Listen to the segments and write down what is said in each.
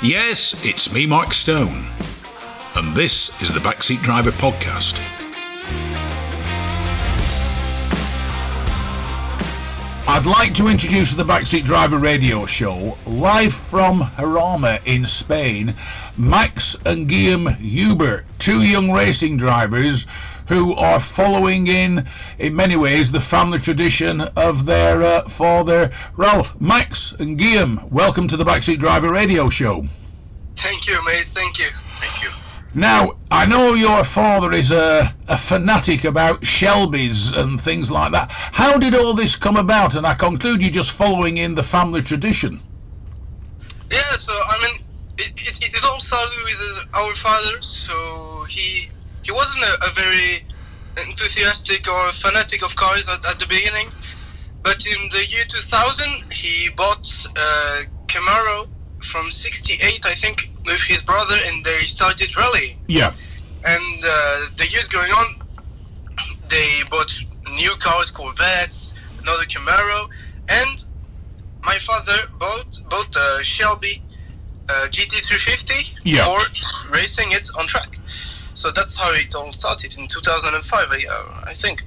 Yes, it's me, Mark Stone, and this is the Backseat Driver Podcast. I'd like to introduce the Backseat Driver radio show, live from Jarama in Spain, Max and Guillaume Huber, two young racing drivers who are following in, in many ways, the family tradition of their uh, father, Ralph. Max and Guillaume, welcome to the Backseat Driver radio show. Thank you, mate. Thank you. Thank you. Now, I know your father is a, a fanatic about Shelbys and things like that. How did all this come about? And I conclude you're just following in the family tradition. Yeah, so I mean, it, it, it all started with our father. So he he wasn't a, a very enthusiastic or fanatic of cars at, at, the beginning, but in the year 2000 he bought a Camaro from 68, I think, with his brother, and they started rally. Yeah. And uh, the years going on, they bought new cars, Corvettes, another Camaro, and my father bought bought a Shelby uh, GT350 yeah. for racing it on track. So that's how it all started in 2005, I, uh, I think.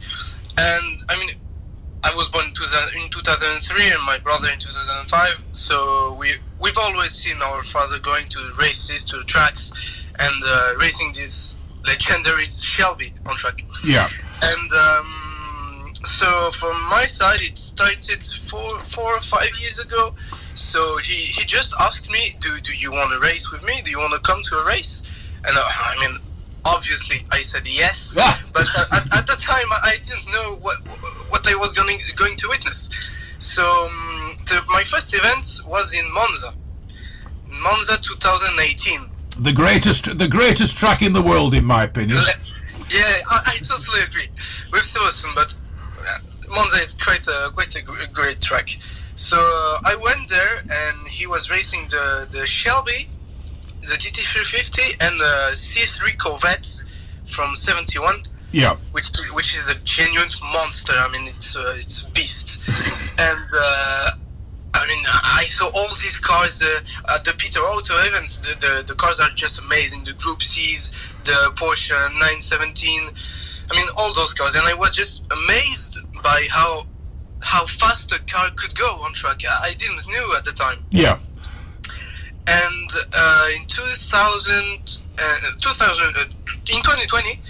And I mean, I was born in 2003 and my brother in 2005. So we we've always seen our father going to races, to tracks, and uh, racing this legendary Shelby on track. Yeah. And um, so from my side, it started four, four or five years ago. So he, he just asked me, "Do do you want to race with me? Do you want to come to a race?" And uh, I mean, obviously I said yes, but at, at the time I didn't know what what I was going going to witness. So um, the, my first event was in Monza, Monza 2018. The greatest the greatest track in the world, in my opinion. Yeah, I, I totally agree with Silverstone, but uh, Monza is quite a quite a great track. So uh, I went there, and he was racing the the Shelby the GT350 and the C3 Corvette from 71. Yeah. Which which is a genuine monster. I mean, it's a, it's a beast. and uh, I mean, I saw all these cars uh, at the Peter Auto events. The, the, the cars are just amazing. The Group C's, the Porsche 917. I mean, all those cars, and I was just amazed by how how fast a car could go on track. I didn't know at the time. Yeah and uh, in 2000, uh, 2000 uh, in 2020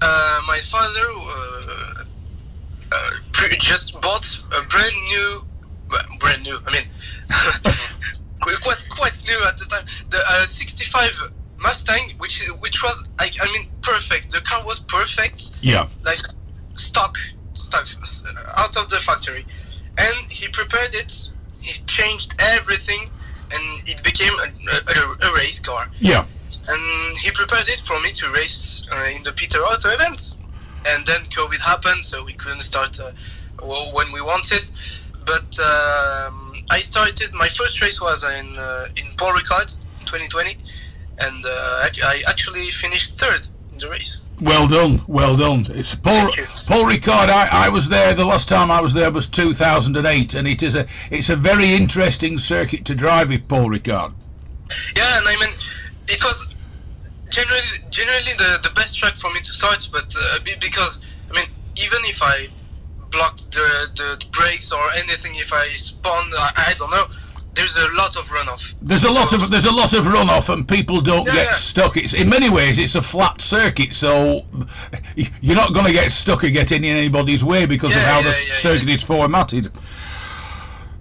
uh, my father uh, uh, just bought a brand new brand new i mean it was quite new at the time the 65 mustang which which was I, I mean perfect. The car was perfect. Yeah. Like stock stock out of the factory. And he prepared it. He changed everything and it became a, a, a, race car. Yeah. And he prepared it for me to race uh, in the Peter Auto events. And then COVID happened, so we couldn't start uh, well, when we wanted. But um, I started. My first race was in uh, in Paul Ricard 2020, and uh, I, I actually finished third in the race. Well done, well done. It's Paul Paul Ricard. I, I was there. The last time I was there was 2008, and it is a it's a very interesting circuit to drive with Paul Ricard. Yeah, and I mean, it was generally generally the, the best track for me to start, but uh, because I mean, even if I blocked the, the brakes or anything, if I spun, I, I don't know there's a lot of runoff. There's a lot of there's a lot of runoff, and people don't yeah, get yeah. stuck. It's in many ways it's a flat circuit, so you're not going to get stuck or get in anybody's way because yeah, of how the circuit is formatted.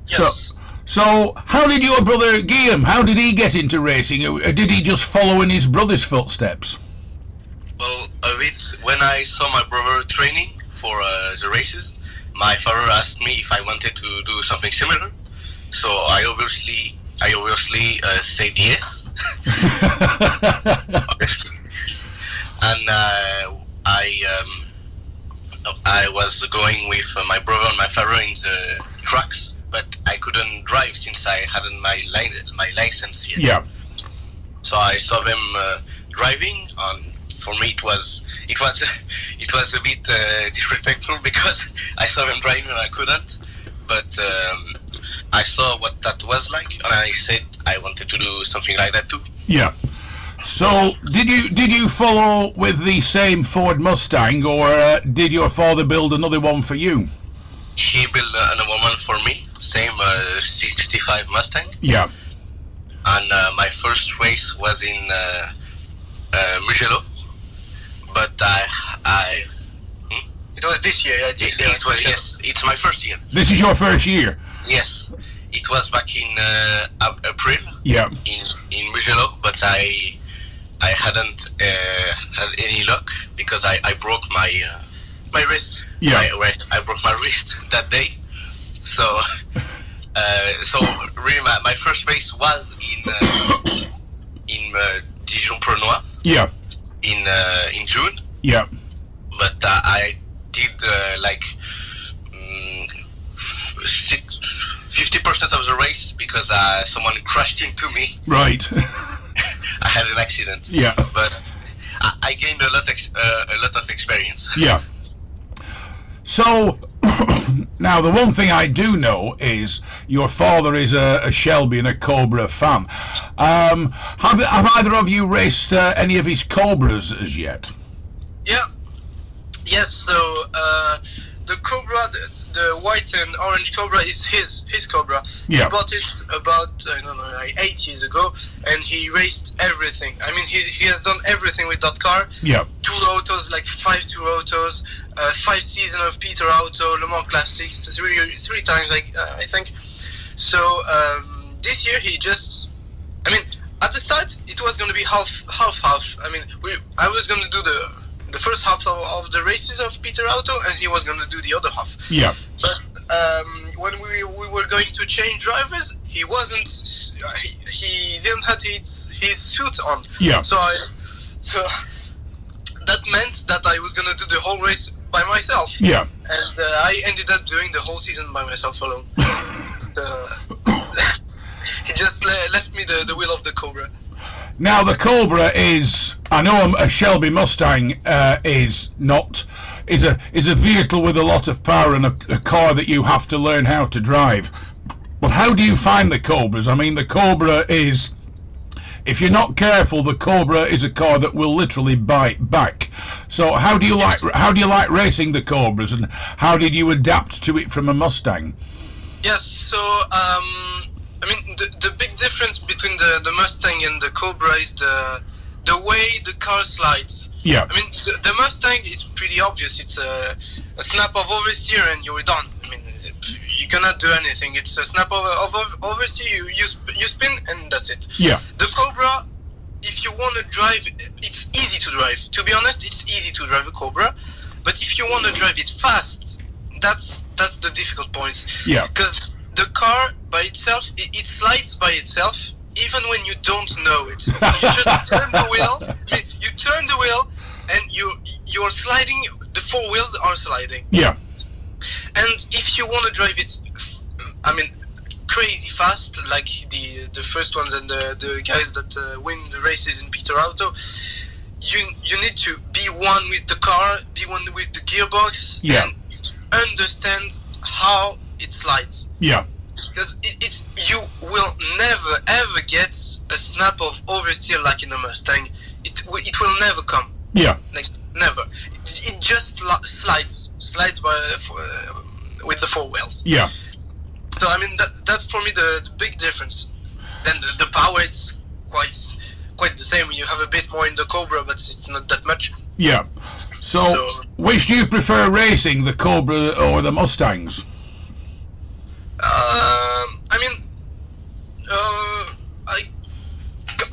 Yes. So. So, how did your brother Guillaume? How did he get into racing? Or did he just follow in his brother's footsteps? Well, a bit. When I saw my brother training for uh, the races, my father asked me if I wanted to do something similar. So I obviously, I obviously uh, said yes. and uh, I, um, I was going with uh, my brother and my father in the trucks, but I couldn't drive since I hadn't my li- my license yet. Yeah. So I saw them uh, driving, and for me it was it was it was a bit uh, disrespectful because I saw them driving and I couldn't. But um, I saw what that was like, and I said I wanted to do something like that too. Yeah. So, did you did you follow with the same Ford Mustang, or uh, did your father build another one for you? He built uh, another one for me, same uh, 65 Mustang. Yeah. And uh, my first race was in uh, uh, Mugello, but I, I It was this year. Yeah, this it, year. it was yes, it's my first year. This is your first year. Yes, it was back in uh, April Yeah. in in Mugello, but I I hadn't uh, had any luck because I, I broke my uh, My wrist. Yeah. my wrist. I broke my wrist that day. So uh, so really my, my first race was in uh, in uh, Dijon Prenois Yeah. in uh, in June, Yeah. but uh, I did uh, like mm, fifty percent of the race because uh, someone crashed into me. Right. I had an accident. Yeah. But I, I gained a lot, ex- uh, a lot of experience. yeah. So, now the one thing I do know is your father is a, a Shelby and a Cobra fan. Um, have have either of you raced uh, any of his Cobras as yet? Yeah. Yes. So uh, the Cobra, the, the white and orange Cobra, is his his Cobra. Yeah. He bought it about I don't know like eight years ago, and he raced everything. I mean, he he has done everything with that car. Yeah. Two autos, like five two autos, uh, five season of Peter Auto, Le Mans Classics, three three times I uh, I think. So um, this year he just, I mean, at the start it was going to be half half half. I mean, we I was going to do the the first half of, of the races of Peter Auto, and he was going to do the other half. Yeah. But um, when we, we were going to change drivers, he wasn't. He, he didn't have his, his suit on. Yeah. So I, so that meant that I was gonna do the whole race by myself. Yeah. And uh, I ended up doing the whole season by myself alone. so, he just le- left me the, the wheel of the Cobra. Now the Cobra is, I know a Shelby Mustang uh, is not, is a is a vehicle with a lot of power and a, a car that you have to learn how to drive. But how do you find the Cobras? I mean, the Cobra is, if you're not careful, the Cobra is a car that will literally bite back. So how do you like how do you like racing the Cobras, and how did you adapt to it from a Mustang? Yes, so um, I mean the, the big difference between the, the Mustang and the Cobra is the the way the car slides. Yeah, I mean the, the Mustang is pretty obvious. It's a, a snap of oversteer and you're done. I mean you cannot do anything. It's a snap of, of, of oversteer. You, you you spin and that's it. yeah, The Cobra, if you want to drive, it's easy to drive. To be honest, it's easy to drive a Cobra. But if you want to drive it fast, that's that's the difficult point. yeah, Because the car by itself, it, it slides by itself, even when you don't know it. You just turn the wheel. Mean, you turn the wheel, and you you're sliding. The four wheels are sliding. yeah, And if you want to drive it, I mean, crazy fast, like the the first ones and the, the guys that uh, win the races in Peter Auto, you you need to be one with the car, be one with the gearbox, Yeah. and understand how it slides. yeah, Because it, it's you will never ever get a snap of oversteer like in a Mustang. It it will never come yeah, like never. It, it just slides, slides by uh, with the four wheels. yeah. So I mean that that's for me the, the big difference. Then the, the power it's quite quite the same. You have a bit more in the Cobra, but it's not that much. Yeah. So, So- which do you prefer racing, the Cobra or the Mustangs? Um, I mean, uh, I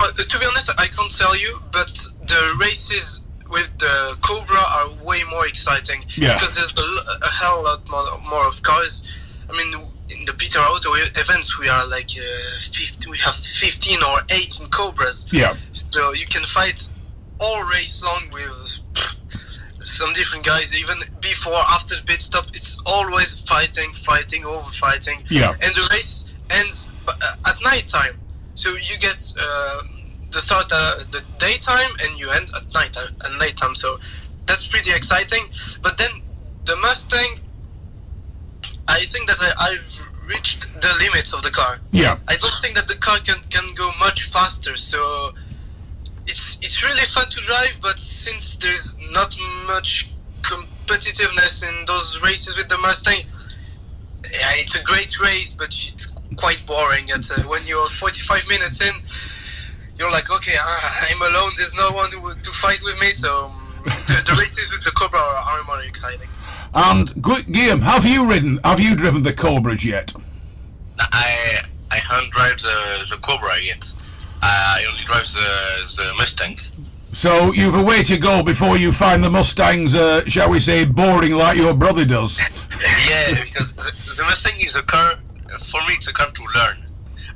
uh, to be honest, I can't tell you, but the races with the Cobra are way more exciting Yeah. because there's a hell lot more, more of cars. I mean, in the Peter Auto events, we are like uh, 50, we have 15 or 18 Cobras, Yeah. so you can fight all race long with some different guys. Even before, after the pit stop, it's always fighting, fighting, over fighting Yeah. and the race ends uh, at night time. So you get uh, the start at the daytime and you end at night uh, at night time. So that's pretty exciting. But then the Mustang, I think that I, I've reached the limits of the car. Yeah. I don't think that the car can, can go much faster. So it's it's really fun to drive, but since there's not much competitiveness in those races with the Mustang, yeah, it's a great race, but it's quite boring. At uh, when you're 45 minutes in, you're like, okay, uh, I'm alone. There's no one to, to fight with me. So um, the, the races with the Cobra are, are more exciting. And Gu- Guillaume, have you ridden? Have you driven the Cobras yet? I I haven't driven the, the Cobra yet. I only drive the, the Mustang. So you've a way to go before you find the Mustangs, uh, shall we say, boring like your brother does. yeah, because the, the Mustang is a car. For me, it's a car to learn.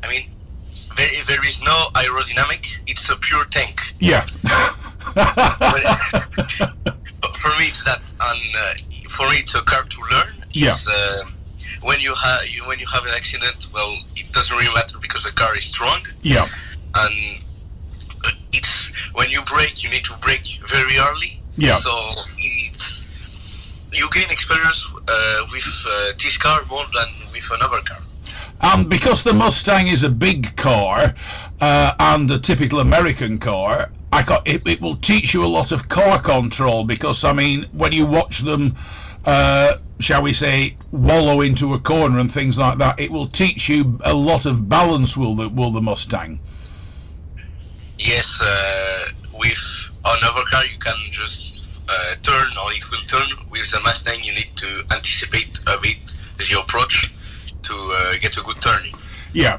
I mean, there, there is no aerodynamic. It's a pure tank. Yeah. But for me, it's that. And uh, for me, it's a car to learn. Yeah. Uh, when you have you, when you have an accident, well, it doesn't really matter because the car is strong, yeah. And it's when you break, you need to break very early. Yeah. So it's you gain experience uh, with uh, this car more than with another car. And because the Mustang is a big car uh, and a typical American car, I got, it, it will teach you a lot of car control because, I mean, when you watch them, uh, shall we say, wallow into a corner and things like that, it will teach you a lot of balance, will the, will the Mustang? Yes, uh, with another car you can just uh, turn or it will turn. With the Mustang you need to anticipate a bit the approach to uh, get a good turning. Yeah.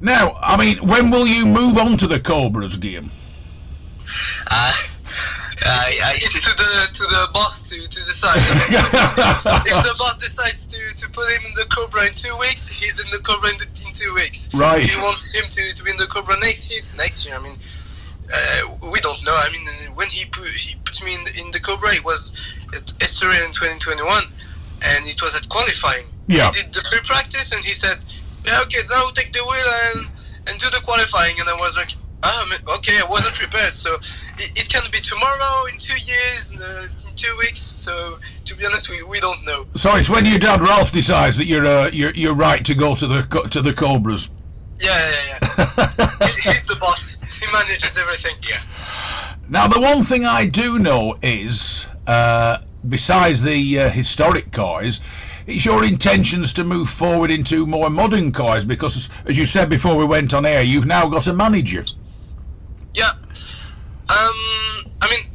Now, I mean, when will you move on to the Cobras, Guillaume? Uh, I, to the to the boss to, to decide. if the boss decides to, to put him in the Cobra in two weeks, he's in the Cobra in, the, in two weeks. Right. If he wants him to, to be in the Cobra next year, it's next year. I mean, uh, we don't know. I mean, when he put, he put me in the, in the Cobra, it was at Estoril in 2021, and it was at qualifying. Yeah. He did the free practice, and he said, "Yeah, okay, now take the wheel and and do the qualifying." And I was like, "Ah, man, okay, I wasn't prepared." So it, it can be tomorrow, in two years, in, uh, in two weeks. So to be honest, we, we don't know. So it's when your dad Ralph decides that you're uh, you're you're right to go to the co- to the Cobras. Yeah, yeah, yeah. He- He's the boss. He manages everything. yeah. Now, the one thing I do know is, uh, besides the uh, historic cars, it's your intentions to move forward into more modern cars because, as you said before we went on air, you've now got a manager. Um, I mean,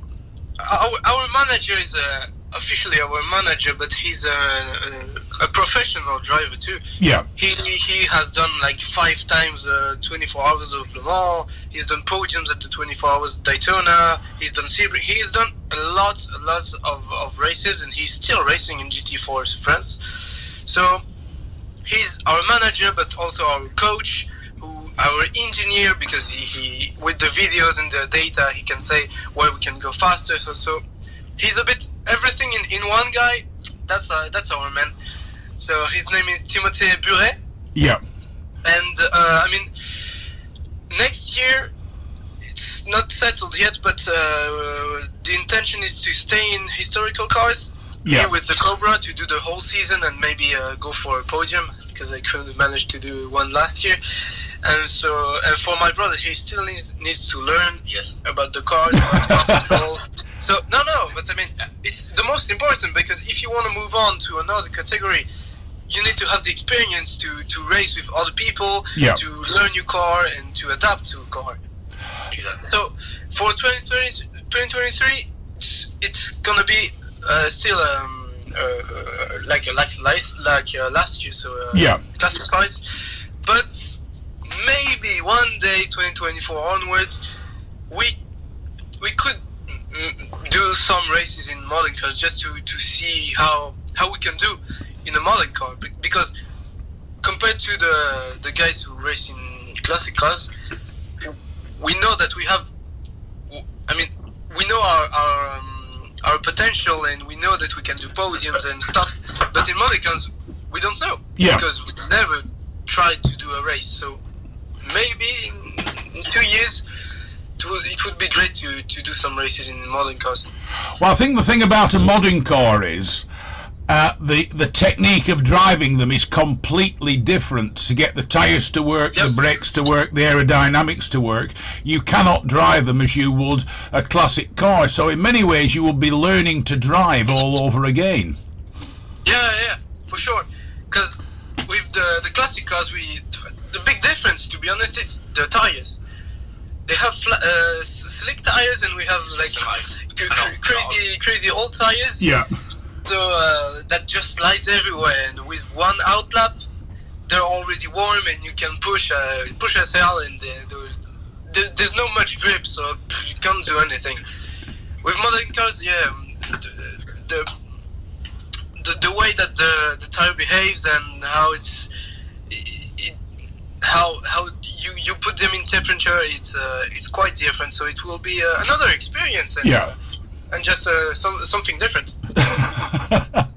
our, our manager is uh, officially our manager, but he's a, a, a professional driver too. Yeah, He he has done like five times uh, 24 hours of Le Mans. He's done podiums at the 24 hours Daytona. He's done Sebring. He's done a lot, a lot of, of races, and he's still racing in GT4 France. So he's our manager, but also our coach, our engineer, because he, he with the videos and the data, he can say where we can go faster. So, so he's a bit everything in, in one guy. That's uh, that's our man. So his name is Timothée Buret, yeah, and uh, I mean, next year it's not settled yet, but uh, the intention is to stay in historical cars Yeah. here with the Cobra to do the whole season and maybe uh, go for a podium because I couldn't manage to do one last year. And so, and for my brother, he still needs, needs to learn Yes. about the cars, about car control. So no, no, but I mean, it's the most important because if you want to move on to another category, you need to have the experience to, to race with other people, Yeah. to learn your car, and to adapt to a car. So for 2020, 2023, it's, it's gonna be uh, still um, like like like like uh, last year, so uh, Yeah. classic cars. But maybe one day, 2024 onwards, we we could do some races in modern cars just to, to see how how we can do in a modern car because compared to the the guys who race in classic cars we know that we have I mean we know our our, um, our potential and we know that we can do podiums and stuff but in modern cars we don't know Yeah. because we never tried to do a race so maybe in, in two years it would, it would be great to, to do some races in modern cars Well, I think the thing about a modern car is uh, the the technique of driving them is completely different to get the tyres to work, the brakes to work, the aerodynamics to work. You cannot drive them as you would a classic car. So in many ways, you will be learning to drive all over again. Yeah, yeah, for sure. Because with the the classic cars, we the big difference, to be honest, is the tires. They have fla- uh, slick tires, and we have like cr- cr- crazy, crazy old tires. Yeah. So uh, that just slides everywhere, and with one outlap, they're already warm, and you can push, uh, push as hell, and uh, there- there- there's no much grip, so you can't do anything. With modern cars, yeah, um, the, the the, the way that the, the tire behaves and how it's it, it, how how you, you put them in temperature it's uh, it's quite different so it will be uh, another experience and, Yeah. And just uh, some, something different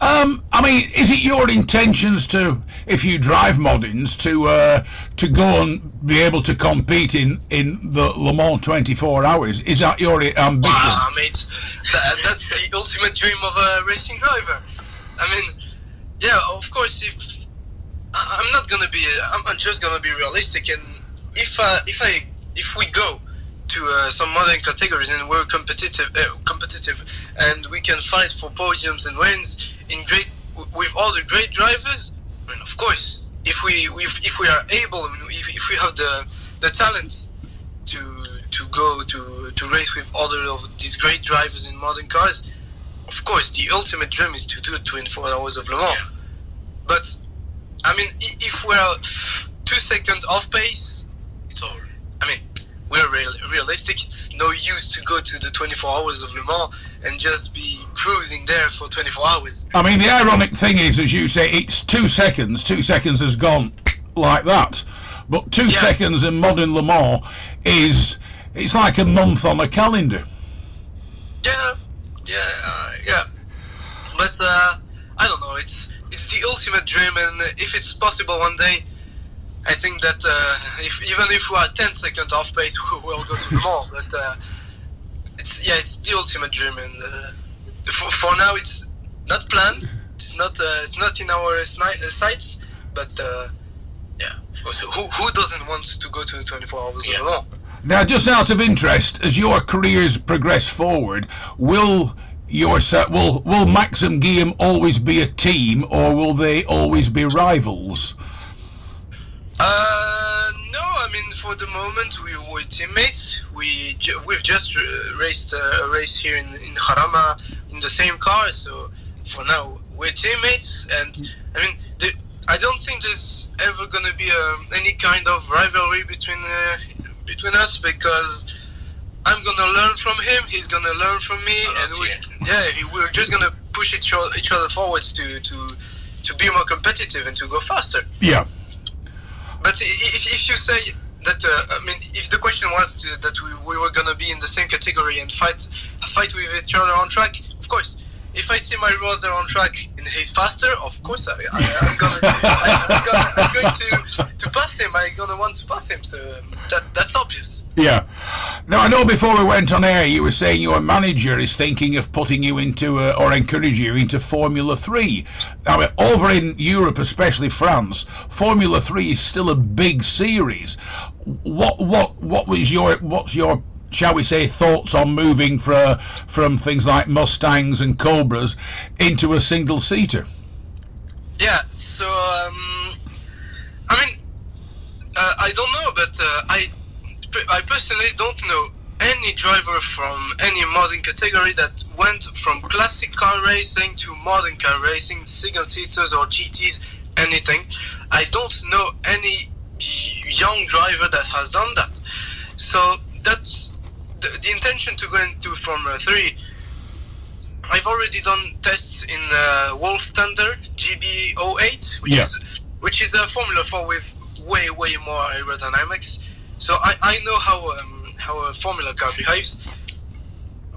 Um, I mean, is it your intentions to, if you drive Moddins, to uh, to go and be able to compete in, in the Le Mans 24 hours? Is that your ambition? wow mate that, that's the ultimate dream of a racing driver I mean yeah of course if I'm not gonna be I'm I'm just gonna be realistic and if uh, if I if we go to uh, some modern categories and we're competitive uh, competitive and we can fight for podiums and wins in great w- with all the great drivers. I mean, of course if we if, if we are able I mean, if, if we have the the talent to to go to to race with other of these great drivers in modern cars of course the ultimate dream is to do 24 hours of Le Mans. But I mean if we're two seconds off pace it's over I mean we're real, realistic it's no use to go to the 24 hours of Le Mans and just be cruising there for 24 hours I mean, the ironic thing is, as you say, it's two seconds. Two seconds has gone like that. But two Yeah. seconds in modern Le Mans is, it's like a month on a calendar. Yeah, yeah, uh, yeah. But uh, I don't know. It's it's the ultimate dream, and if it's possible one day, I think that uh, if even if we are 10 seconds off pace, we will go to the mall. But uh, it's yeah, it's the ultimate dream, and uh, for, for now, it's not planned. It's not uh, it's not in our sights, but. Uh, yeah, of course. Who, who doesn't want to go to 24 hours Yeah. Le Now, just out of interest, as your careers progress forward, will your will will Max and Guillaume always be a team, or will they always be rivals? Uh, no, I mean for the moment we were teammates. We ju- we've just raced uh, a race here in in Jarama in the same car, so for now we're teammates. And I mean, the, I don't think there's ever gonna be um, any kind of rivalry between uh, between us because I'm gonna learn from him, he's gonna learn from me, Oh, and we, yeah. yeah, he- we're just gonna push each other, each other forwards to to to be more competitive and to go faster. Yeah. But if, if you say that, uh, I mean, if the question was to, that we, we were gonna be in the same category and fight fight with each other on track, of course. If I see my brother on track and he's faster, of course I, I, I'm gonna gonna, I'm going to, to pass him. I'm gonna want to pass him. So um, that that's obvious. Yeah. Now I know before we went on air, you were saying your manager is thinking of putting you into uh, or encouraging you into Formula Three. Now over in Europe, especially France, Formula Three is still a big series. What what what was your what's your shall we say thoughts on moving for, from things like Mustangs and Cobras into a single seater? Yeah. So um, I mean, uh, I don't know, but uh, I I personally don't know any driver from any modern category that went from classic car racing to modern car racing, single seaters or GTs, anything. I don't know any young driver that has done that. So that's the, the intention to go into Formula 3. I've already done tests in uh, Wolf Thunder GB08, which Yeah. is which is a Formula 4 with way way more aerodynamics. So I, I know how um, how a Formula car behaves.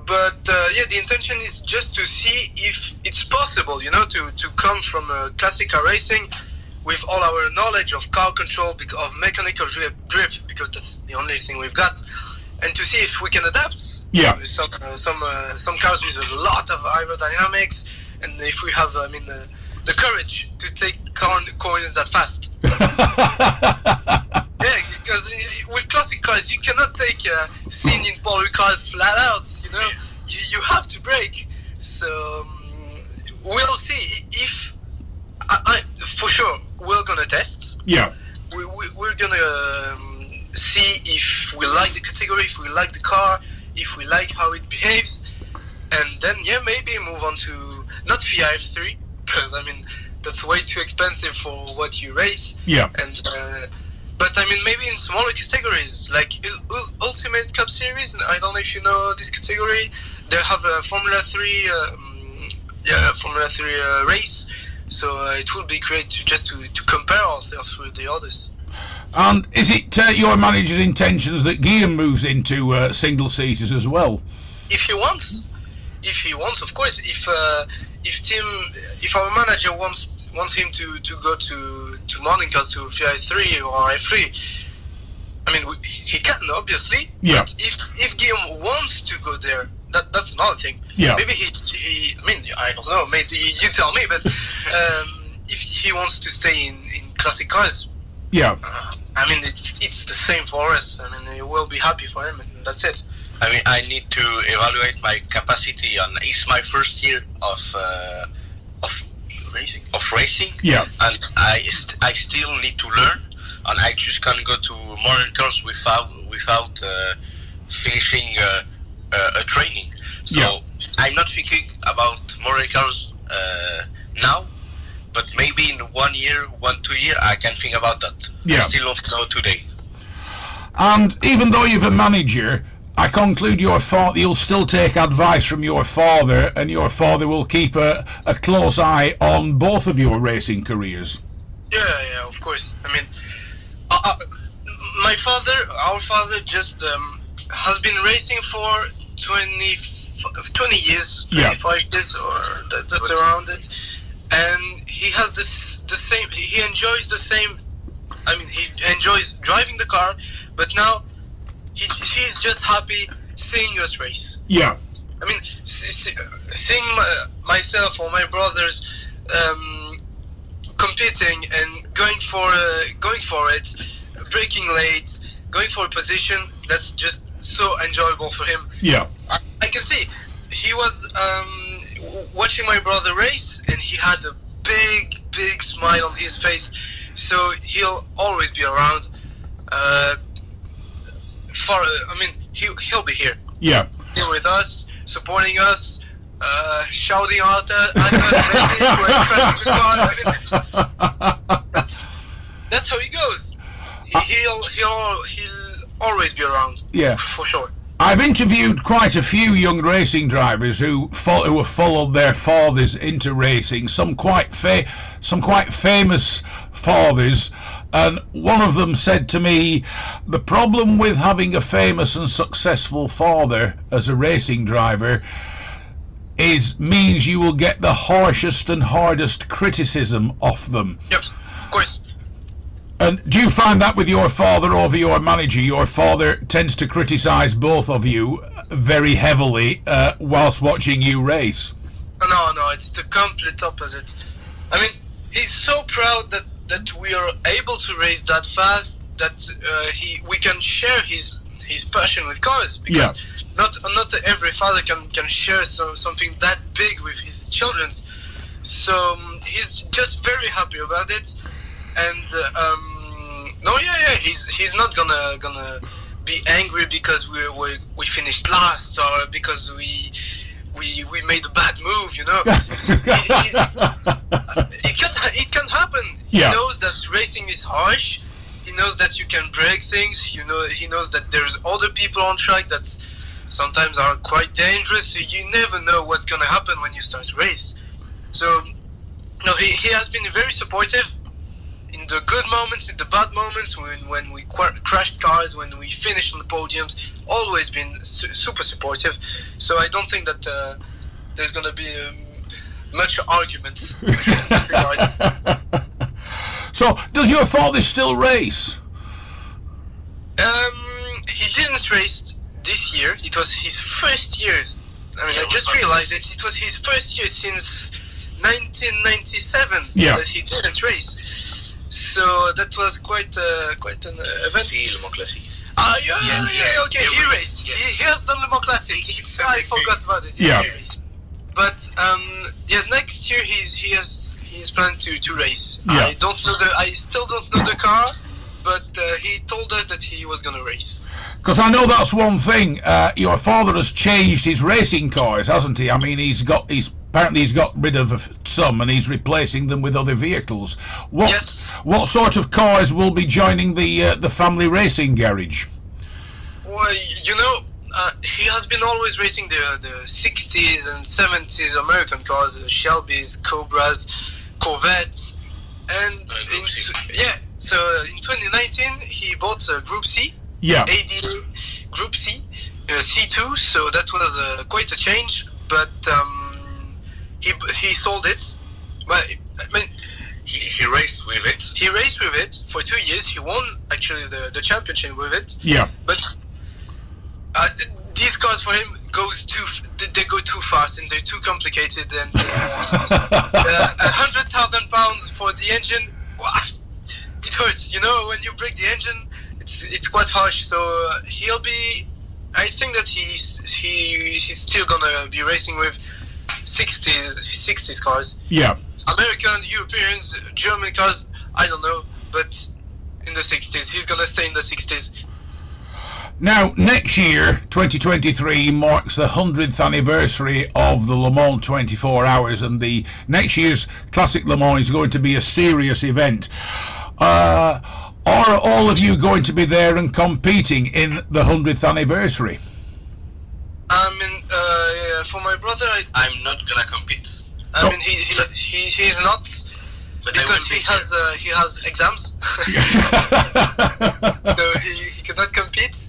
But uh, yeah, the intention is just to see if it's possible, you know, to, to come from uh, classic car racing with all our knowledge of car control, of mechanical drip, drip, because that's the only thing we've got, and to see if we can adapt. Yeah. Some uh, some uh, some cars with a lot of aerodynamics, and if we have, I mean, uh, the courage to take corn, coins that fast. yeah, because with classic cars, you cannot take a scene in Paul Ricard flat out. You know, you, you have to break. So um, we'll see if I, I, for sure we're gonna test. Yeah. We, we, we're gonna um, see if we like the category, if we like the car, if we like how it behaves, and then yeah, maybe move on to not VIF3 because I mean that's way too expensive for what you race. Yeah. And uh, but I mean maybe in smaller categories like Ultimate Cup Series. And I don't know if you know this category. They have a Formula Three, um, yeah, Formula Three uh, race. So uh, it would be great to just to, to compare ourselves with the others. And is it uh, your manager's intentions that Guillaume moves into uh, single seaters as well? If he wants, if he wants, of course. If uh, if team, if our manager wants wants him to, to go to to morning to VI three or I three, I mean he can obviously. Yeah. But if if Guillaume wants to go there, that that's another thing. Yeah. Maybe he he. I mean I don't know. Maybe you, you tell me. But um, if he wants to stay in in classic cars, Yeah. uh, I mean it's it's the same for us. I mean we'll be happy for him, and that's it. I mean, I need to evaluate my capacity on. It's my first year of uh, of racing. Of racing, Yeah. and I st- I still need to learn, and I just can't go to morning cars without without uh, finishing uh, uh, a training. So Yeah. I'm not thinking about morning cars uh, now, but maybe in one year, one two year, I can think about that. Yeah. I still don't know today. And even though you've a manager, I conclude your father, you'll still take advice from your father, and your father will keep a, a close eye on both of your racing careers. Yeah, yeah, of course. I mean, uh, uh, my father, our father, just um, has been racing for 20, 20 years, Yeah. 25 years, or that, that's around it. And he has this the same. He enjoys the same. I mean, he enjoys driving the car, but now he, he's just happy seeing us race. Yeah. I mean, see, see, seeing my, myself or my brothers um, competing and going for uh, going for it, breaking late, going for a position that's just so enjoyable for him. Yeah. I, I can see he was um, watching my brother race, and he had a big, big smile on his face. So he'll always be around. Uh, for uh, I mean, he he'll be here Yeah. here with us, supporting us, uh, shouting out at at us, maybe, when crashing the car. I mean, that's that's how he goes. He, he'll he'll he'll always be around. Yeah. for sure. I've interviewed quite a few young racing drivers who fo- who have followed their fathers into racing. Some quite fa- some quite famous fathers, and one of them said to me, "The problem with having a famous and successful father as a racing driver." Is means you will get the harshest and hardest criticism off them. Yep, of course. And do you find that with your father over your manager? Your father tends to criticise both of you very heavily uh, whilst watching you race. No, no, it's the complete opposite. I mean, he's so proud that that we are able to race that fast that uh, he we can share his his passion with cars because Yeah. not not every father can can share some, something that big with his children. So um, he's just very happy about it, and uh, um, no, yeah, yeah, he's he's not gonna gonna be angry because we we, we finished last or because we we we made a bad move, you know. So he- he- it can it can happen. Yeah. He knows that racing is harsh. He knows that you can break things. You know, he knows that there's other people on track that sometimes are quite dangerous. So you never know what's gonna happen when you start to race. So, no, he, he has been very supportive the good moments, in the bad moments, when when we qu- crashed cars, when we finished on the podiums. Always been su- super supportive. So I don't think that uh, there's gonna be um, much argument. in so, does your father still race? Um, he didn't race this year. It was his first year. I mean, Yeah, I just realized it. It was his first year since 1997 Yeah. that he didn't race. So that was quite uh, quite an uh, event. Si, Le Mans Classique. Ah, yeah, Yeah, yeah, yeah. okay, Yeah, he raced. yes. He, here's the Le Mans Classic. It's I forgot about it. Yeah. He. But um, yeah, next year he's he has he's planned to to race. Yeah. I don't know the I still don't know the car, but uh, he told us that he was gonna race. Because I know that's one thing. Uh, your father has changed his racing cars, hasn't he? I mean, he's got he's apparently he's got rid of some and he's replacing them with other vehicles. What Yes. what sort of cars will be joining the uh, the family racing garage? Well, you know, uh, he has been always racing the the 60s and 70s American cars, uh, Shelby's, Cobras, Corvettes, and Uh, in, yeah. So uh, in 2019 he bought a Group C, Yeah, ADA Group C, uh, C2. So that was uh, quite a change, but um, he he sold it. But I mean, He, he raced with it. he raced with it for two years. He won actually the, the championship with it. yeah, But uh, these cars for him goes too. They they go too fast and they're too complicated. And uh, a hundred thousand pounds for the engine, wah, it hurts. You know, when you break the engine, it's it's quite harsh. So uh, he'll be. I think that he's he he's still gonna be racing with 60s 60s cars. yeah. Americans, Europeans, German cars. I don't know, but in the 60s, he's gonna stay in the 60s. Now, next year, 2023, marks the 100th anniversary of the Le Mans 24 Hours, and the next year's Classic Le Mans is going to be a serious event. Uh, are all of you going to be there and competing in the 100th anniversary? I mean, uh, for my brother, I, I'm not gonna compete, I Oh. mean, he, he, he he's not but because will be he has uh, he has exams, so he, he cannot compete.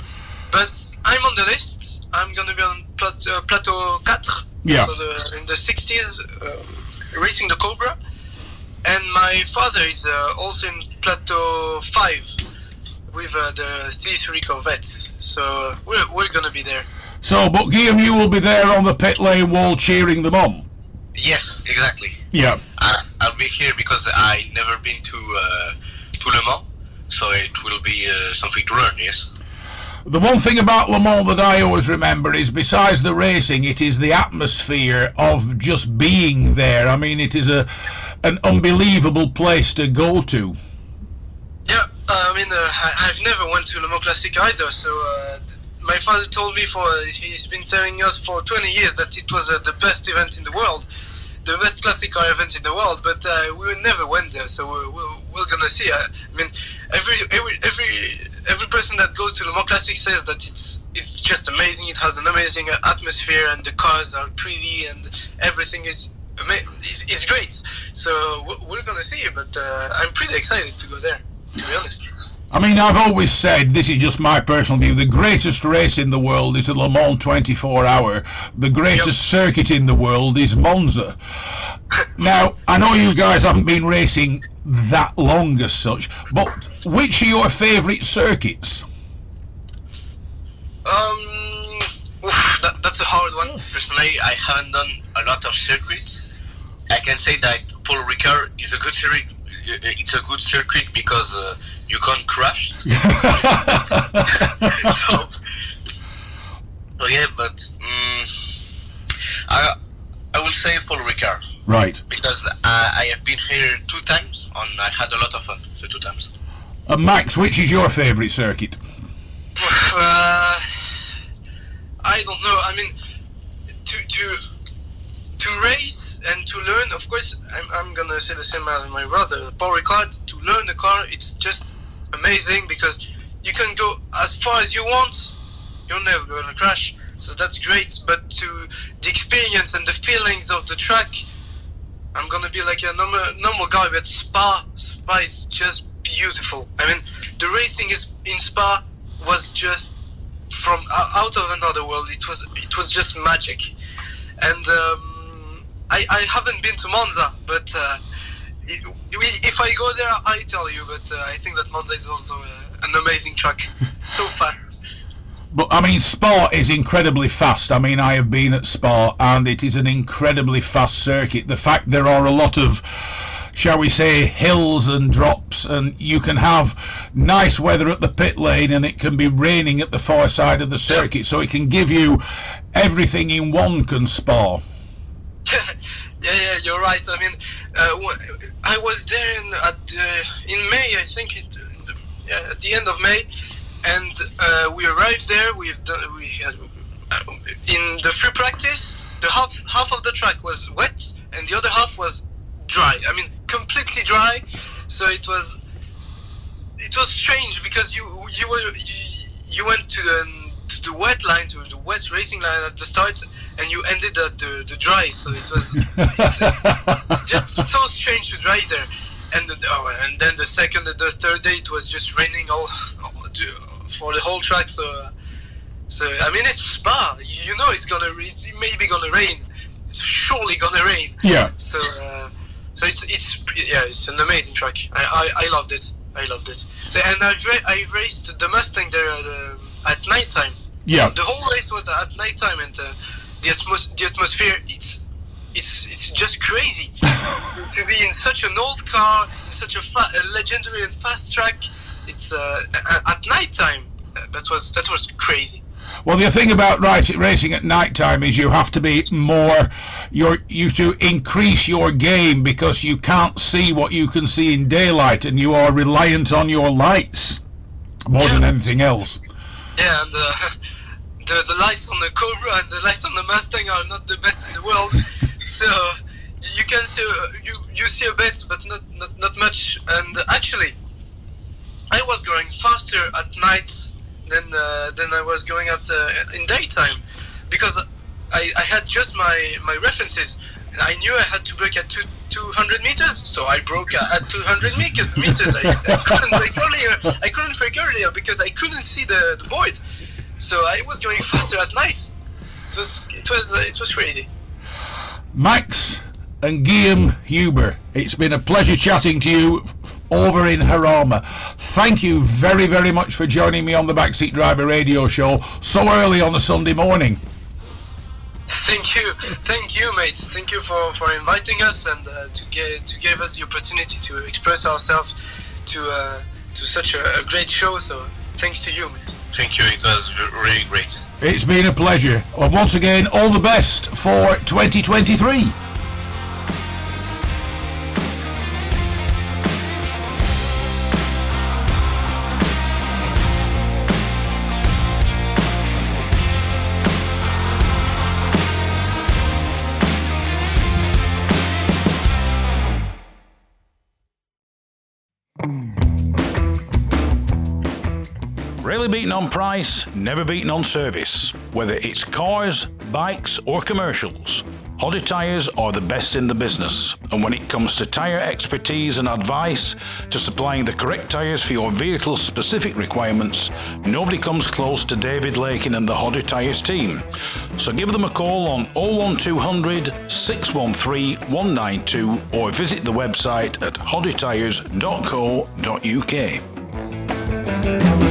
But I'm on the list. I'm gonna be on plat- uh, Plateau 4, Yeah. so the, in the 60s, uh, racing the Cobra. And my father is uh, also in Plateau 5 with uh, the C3 Corvette. So we're, we're gonna be there. So, but Guillaume, you will be there on the pit lane wall cheering them on. Yes, exactly. Yeah. I, I'll be here because I never been to uh, to Le Mans, so it will be uh, something to learn. Yes. The one thing about Le Mans that I always remember is, besides the racing, it is the atmosphere of just being there. I mean, it is a an unbelievable place to go to. Yeah, uh, I mean, uh, I, I've never went to Le Mans Classic either. So uh, my father told me for he's been telling us for 20 years that it was uh, the best event in the world, the best classic car event in the world. But uh, we never went there, so we're, we're, we're gonna see. I, I mean, every every every every person that goes to the Mans Classic says that it's it's just amazing. It has an amazing uh, atmosphere, and the cars are pretty, and everything is. Is, is great, so we're- we're gonna see. But uh, I'm pretty excited to go there. To be honest. I mean, I've always said, this is just my personal view, the greatest race in the world is the Le Mans 24 Hour. The greatest circuit in the world is Monza. Now, I know you guys haven't been racing that long as such, but which are your favourite circuits? Um, oof, that, that's a hard one. Personally, I haven't done a lot of circuits. I can say that Paul Ricard is a good circuit. It's a good circuit because uh, you can't crash. so, so yeah, but mm I I will say Paul Ricard Right. because I, I have been here two times and I had a lot of fun the two times. And Max, which is your favourite circuit? Uh, I don't know. I mean, to to to race and to learn. Of course, I'm, I'm gonna say the same as my brother. Paul Ricard. To learn the car, it's just amazing because you can go as far as you want. You're never gonna crash. So that's great. But to the experience and the feelings of the track, I'm gonna be like a normal normal guy. But Spa, Spa is just beautiful. I mean, the racing is in Spa was just from out of another world. It was it was just magic, and um, I I haven't been to Monza, but uh, it, if I go there, I tell you. But uh, I think that Monza is also uh, an amazing track, so fast. But I mean, Spa is incredibly fast. I mean, I have been at Spa, and it is an incredibly fast circuit. The fact there are a lot of shall we say, hills and drops, and you can have nice weather at the pit lane, and it can be raining at the far side of the circuit, so it can give you everything in one can spa. yeah, yeah, you're right. I mean, uh, I was there in at in May, I think, it, yeah, at the end of May, and uh, we arrived there. We've done we had, uh, in the free practice. The half half of the track was wet, and the other half was dry. I mean, completely dry. So it was it was strange because you you were you, you went to the to the wet line to the wet racing line at the start and you ended at the, the dry so it was just so strange to dry there and oh, and then the second and the third day it was just raining all, all for the whole track so so I mean it's Spa you know it's gonna it's maybe gonna rain it's surely gonna rain yeah so uh, so it's it's yeah, it's an amazing track. I, I, I loved it. I loved it. So, and I've I've raced the Mustang there uh, at night time. Yeah. The whole race was at night time, and uh, the atmos- the atmosphere it's it's it's just crazy to be in such an old car in such a, fa- a legendary and fast track. It's uh, at night time. That was that was crazy. Well, the thing about racing at night time is you have to be more, you're, you to increase your game because you can't see what you can see in daylight and you are reliant on your lights more yeah. than anything else. Yeah, and uh, the, the lights on the Cobra and the lights on the Mustang are not the best in the world. so you can see, uh, you, you see a bit, but not, not, not much. And actually, I was going faster at night than uh, than I was going out uh, in daytime. Because I, I had just my my references. And I knew I had to break at two, 200 meters. So I broke at 200 meters. I, I couldn't break earlier. I couldn't break earlier because I couldn't see the, the board so I was going faster at night it was it was uh, it was crazy Max and Guillaume Huber it's been a pleasure chatting to you over in Jarama. Thank you very, very much for joining me on the Backseat Driver radio show so early on a Sunday morning. Thank you, thank you, mate. Thank you for, for inviting us and uh, to get to give us the opportunity to express ourselves to uh, to such a, a great show. So thanks to you, mate. Thank you. It was really great. It's been a pleasure. And once again, all the best for 2023. Beaten on price, never beaten on service. Whether it's cars, bikes, or commercials, Hoddy Tyres are the best in the business. And when it comes to tyre expertise and advice to supplying the correct tyres for your vehicle's specific requirements, nobody comes close to David Lakin and the Hoddy Tyres team. So give them a call on 01200 613 192 or visit the website at hoddytyres.co.uk.